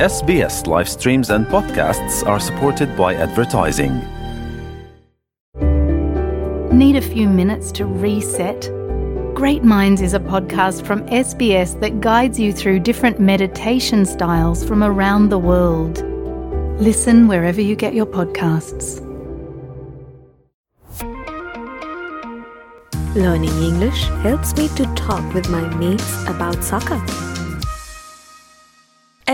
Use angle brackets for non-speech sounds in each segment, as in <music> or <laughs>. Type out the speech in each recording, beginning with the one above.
SBS live streams and podcasts are supported by advertising. Need a few minutes to reset? Great Minds is a podcast from SBS that guides you through different meditation styles from around the world. Listen wherever you get your podcasts. Learning English helps me to talk with my mates about soccer.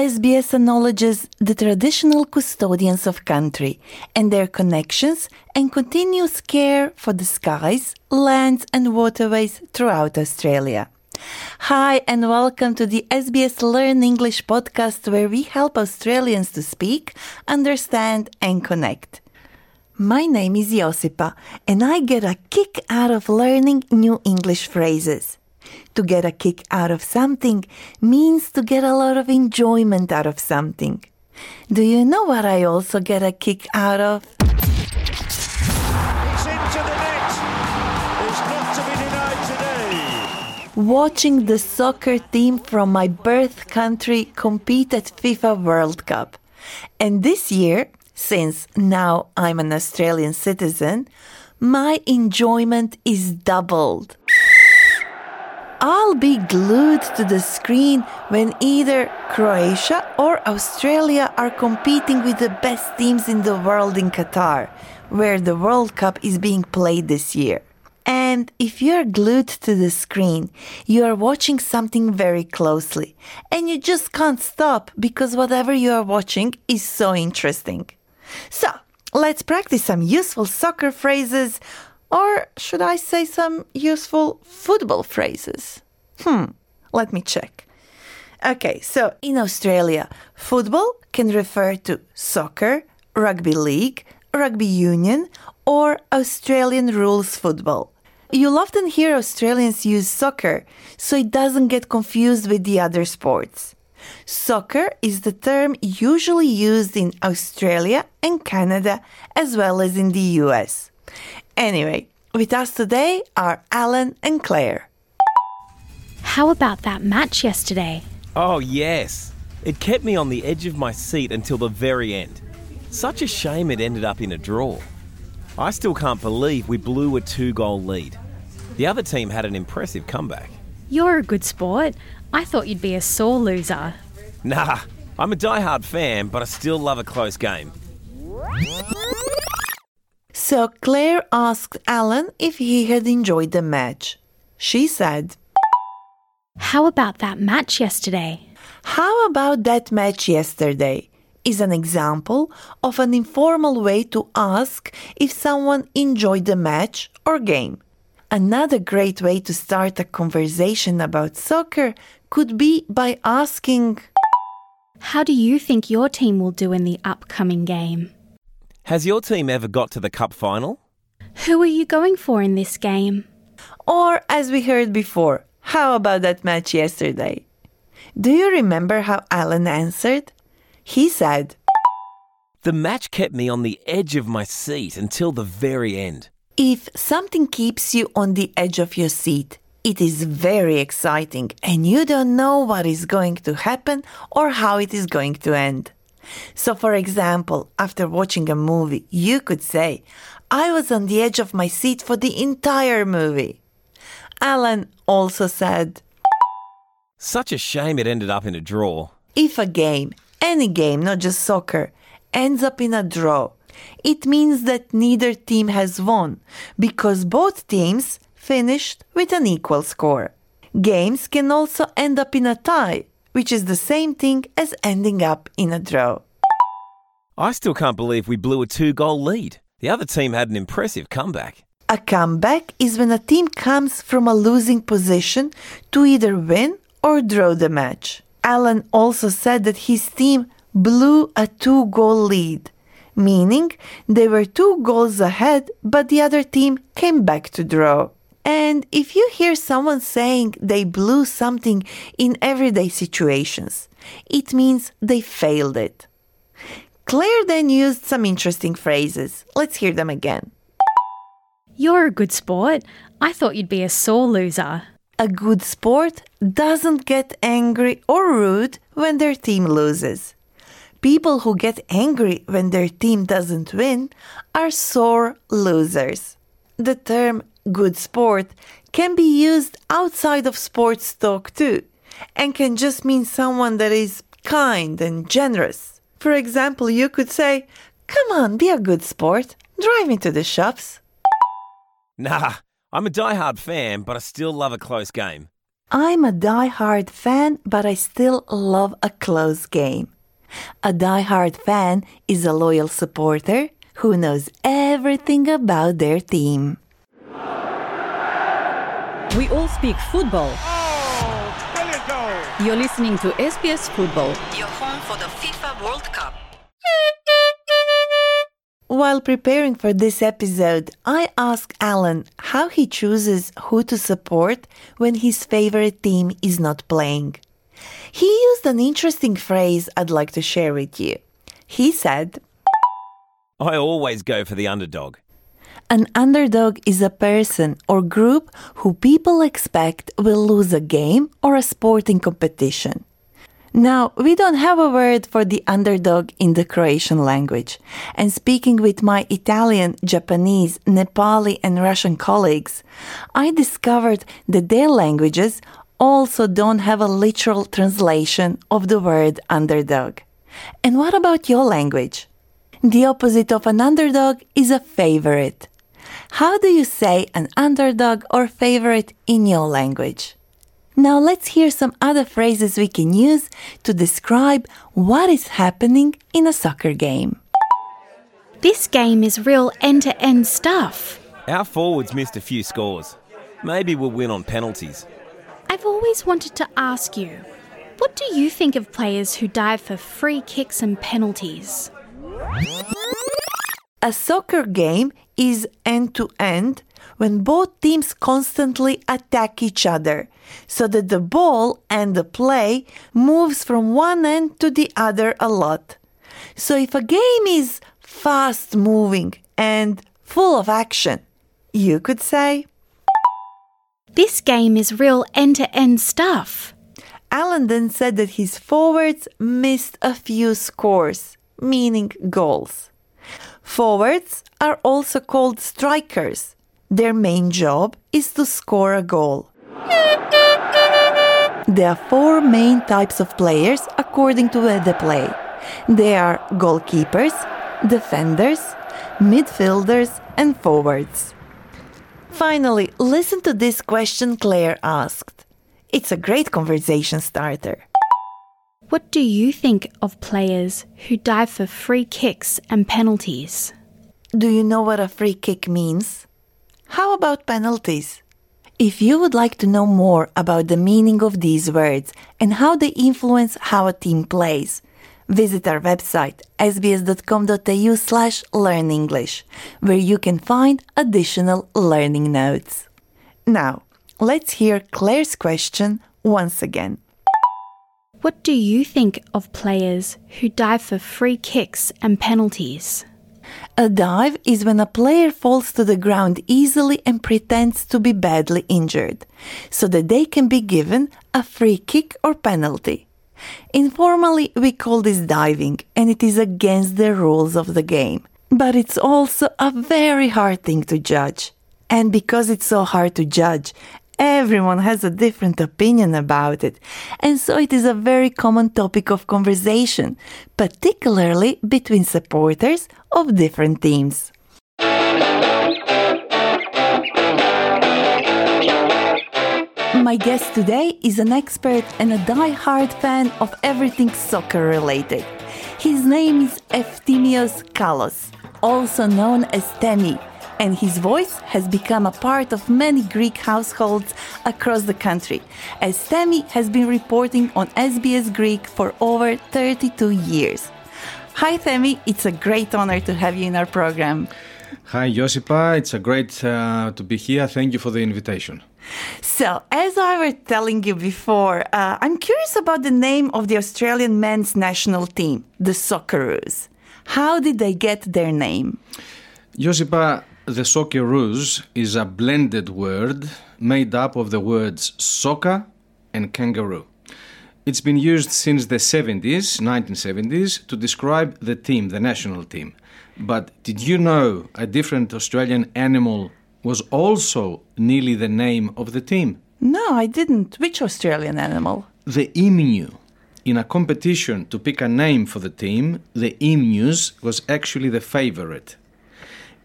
SBS acknowledges the traditional custodians of country and their connections and continuous care for the skies, lands, and waterways throughout Australia. Hi, and welcome to the SBS Learn English podcast where we help Australians to speak, understand, and connect. My name is Josipa, and I get a kick out of learning new English phrases. To get a kick out of something means to get a lot of enjoyment out of something. Do you know what I also get a kick out of? It's into the net. It's not to be denied today. Watching the soccer team from my birth country compete at FIFA World Cup. And this year, since now I'm an Australian citizen, my enjoyment is doubled. I'll be glued to the screen when either Croatia or Australia are competing with the best teams in the world in Qatar, where the World Cup is being played this year. And if you're glued to the screen, you are watching something very closely, and you just can't stop because whatever you are watching is so interesting. So, let's practice some useful soccer phrases or should I say some useful football phrases? Hmm, let me check. Okay, so in Australia, football can refer to soccer, rugby league, rugby union, or Australian rules football. You'll often hear Australians use soccer, so it doesn't get confused with the other sports. Soccer is the term usually used in Australia and Canada as well as in the US. Anyway, with us today are Alan and Claire. How about that match yesterday? Oh, yes. It kept me on the edge of my seat until the very end. Such a shame it ended up in a draw. I still can't believe we blew a two goal lead. The other team had an impressive comeback. You're a good sport. I thought you'd be a sore loser. Nah, I'm a die-hard fan, but I still love a close game. So Claire asked Alan if he had enjoyed the match. She said, How about that match yesterday? How about that match yesterday? is an example of an informal way to ask if someone enjoyed the match or game. Another great way to start a conversation about soccer could be by asking, How do you think your team will do in the upcoming game? Has your team ever got to the cup final? Who are you going for in this game? or as we heard before, how about that match yesterday? Do you remember how Alan answered? He said, The match kept me on the edge of my seat until the very end. If something keeps you on the edge of your seat, it is very exciting and you don't know what is going to happen or how it is going to end. So, for example, after watching a movie, you could say, I was on the edge of my seat for the entire movie. Alan also said, Such a shame it ended up in a draw. If a game, any game, not just soccer, ends up in a draw, it means that neither team has won because both teams finished with an equal score. Games can also end up in a tie, which is the same thing as ending up in a draw. I still can't believe we blew a two-goal lead. The other team had an impressive comeback. A comeback is when a team comes from a losing position to either win or draw the match. Alan also said that his team blew a two goal lead, meaning they were two goals ahead, but the other team came back to draw. And if you hear someone saying they blew something in everyday situations, it means they failed it. Claire then used some interesting phrases. Let's hear them again. You're a good sport. I thought you'd be a sore loser. A good sport doesn't get angry or rude when their team loses. People who get angry when their team doesn't win are sore losers. The term good sport can be used outside of sports talk too, and can just mean someone that is kind and generous. For example, you could say, Come on, be a good sport. Drive me to the shops. Nah, I'm a die-hard fan, but I still love a close game. I'm a die-hard fan, but I still love a close game. A die-hard fan is a loyal supporter who knows everything about their team. We all speak football. Oh, brilliant goal! You're listening to SBS Football. Your home for the FIFA World Cup. While preparing for this episode, I asked Alan how he chooses who to support when his favorite team is not playing. He used an interesting phrase I'd like to share with you. He said, I always go for the underdog. An underdog is a person or group who people expect will lose a game or a sporting competition. Now, we don't have a word for the underdog in the Croatian language. And speaking with my Italian, Japanese, Nepali, and Russian colleagues, I discovered that their languages also don't have a literal translation of the word underdog. And what about your language? The opposite of an underdog is a favorite. How do you say an underdog or favorite in your language? Now let's hear some other phrases we can use to describe what is happening in a soccer game. This game is real end to end stuff. Our forwards missed a few scores. Maybe we'll win on penalties. I've always wanted to ask you what do you think of players who dive for free kicks and penalties? A soccer game is end to end when both teams constantly attack each other so that the ball and the play moves from one end to the other a lot. So if a game is fast moving and full of action, you could say This game is real end to end stuff. Alan then said that his forwards missed a few scores, meaning goals. Forwards are also called strikers. Their main job is to score a goal. There are four main types of players according to where they play. They are goalkeepers, defenders, midfielders, and forwards. Finally, listen to this question Claire asked. It's a great conversation starter. What do you think of players who dive for free kicks and penalties? Do you know what a free kick means? How about penalties? If you would like to know more about the meaning of these words and how they influence how a team plays, visit our website sbs.com.au slash learn English, where you can find additional learning notes. Now, let's hear Claire's question once again. What do you think of players who dive for free kicks and penalties? A dive is when a player falls to the ground easily and pretends to be badly injured, so that they can be given a free kick or penalty. Informally, we call this diving, and it is against the rules of the game. But it's also a very hard thing to judge. And because it's so hard to judge, everyone has a different opinion about it. And so it is a very common topic of conversation, particularly between supporters of different teams. My guest today is an expert and a die-hard fan of everything soccer related. His name is Eftimios Kalos, also known as Temi, and his voice has become a part of many Greek households across the country, as Temi has been reporting on SBS Greek for over 32 years. Hi, Themi. It's a great honor to have you in our program. Hi, Josipa. It's a great uh, to be here. Thank you for the invitation. So, as I was telling you before, uh, I'm curious about the name of the Australian men's national team, the Socceroos. How did they get their name? Josipa, the Socceroos is a blended word made up of the words soccer and kangaroo. It's been used since the 70s, 1970s, to describe the team, the national team. But did you know a different Australian animal was also nearly the name of the team? No, I didn't. Which Australian animal? The emu. In a competition to pick a name for the team, the emus was actually the favorite.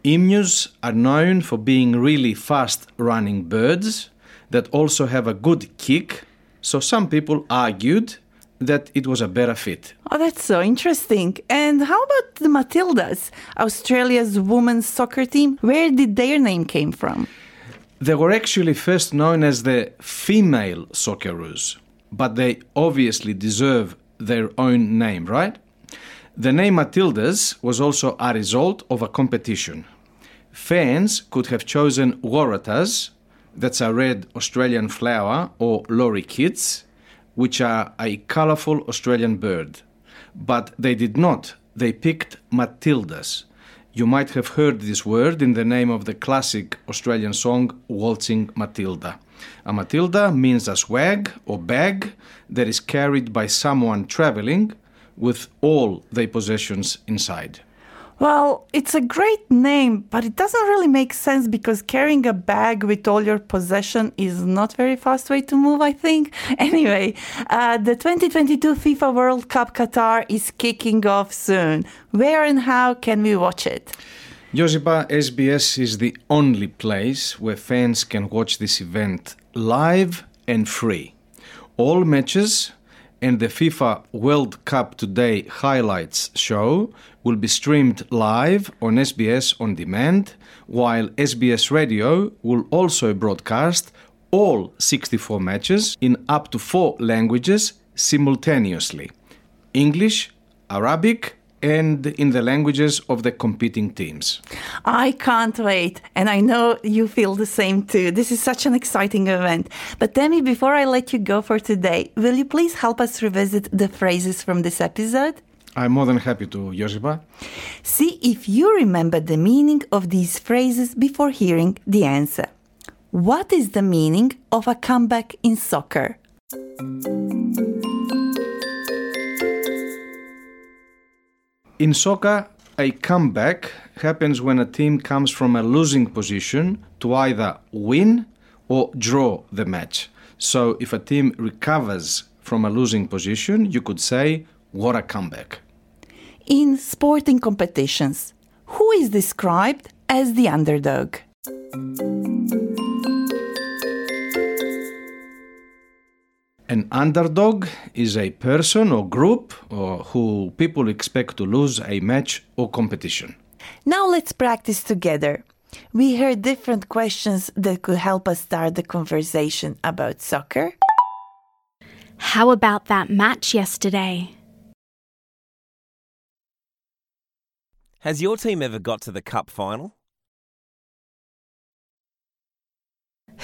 Emus are known for being really fast running birds that also have a good kick, so some people argued that it was a better fit. Oh, that's so interesting. And how about the Matildas, Australia's women's soccer team? Where did their name came from? They were actually first known as the female Socceroos, but they obviously deserve their own name, right? The name Matildas was also a result of a competition. Fans could have chosen Waratahs, that's a red Australian flower, or lorikeets, which are a colorful Australian bird. But they did not. They picked Matildas. You might have heard this word in the name of the classic Australian song Waltzing Matilda. A Matilda means a swag or bag that is carried by someone traveling with all their possessions inside. Well, it's a great name, but it doesn't really make sense because carrying a bag with all your possession is not very fast way to move, I think. <laughs> Anyway, uh, the 2022 FIFA World Cup Qatar is kicking off soon. Where and how can we watch it? Josipa, SBS is the only place where fans can watch this event live and free. All matches and the FIFA World Cup Today highlights show will be streamed live on SBS On Demand, while SBS Radio will also broadcast all 64 matches in up to four languages simultaneously English, Arabic, and in the languages of the competing teams. I can't wait, and I know you feel the same too. This is such an exciting event. But Demi, before I let you go for today, will you please help us revisit the phrases from this episode? I'm more than happy to, Josipa. See if you remember the meaning of these phrases before hearing the answer. What is the meaning of a comeback in soccer? In soccer, a comeback happens when a team comes from a losing position to either win or draw the match. So, if a team recovers from a losing position, you could say, What a comeback. In sporting competitions, who is described as the underdog? An underdog is a person or group or who people expect to lose a match or competition. Now let's practice together. We heard different questions that could help us start the conversation about soccer. How about that match yesterday? Has your team ever got to the cup final?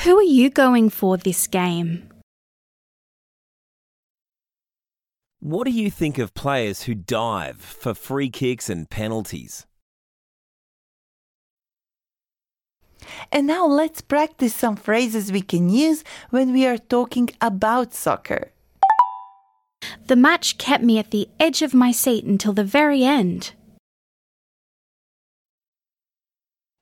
Who are you going for this game? What do you think of players who dive for free kicks and penalties? And now let's practice some phrases we can use when we are talking about soccer. The match kept me at the edge of my seat until the very end.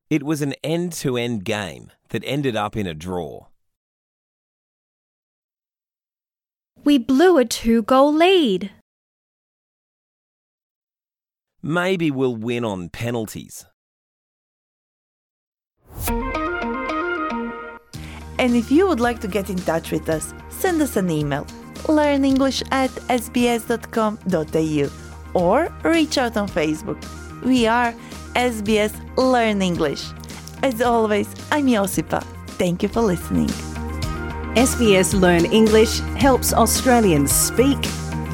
It was an end to end game that ended up in a draw. We blew a two goal lead. Maybe we'll win on penalties. And if you would like to get in touch with us, send us an email learnenglish at sbs.com.au or reach out on Facebook. We are SBS Learn English. As always, I'm Josipa. Thank you for listening. SBS Learn English helps Australians speak,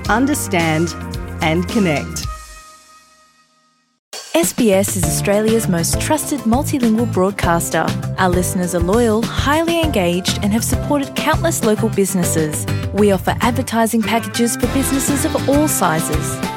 understand, and connect. SBS is Australia's most trusted multilingual broadcaster. Our listeners are loyal, highly engaged, and have supported countless local businesses. We offer advertising packages for businesses of all sizes.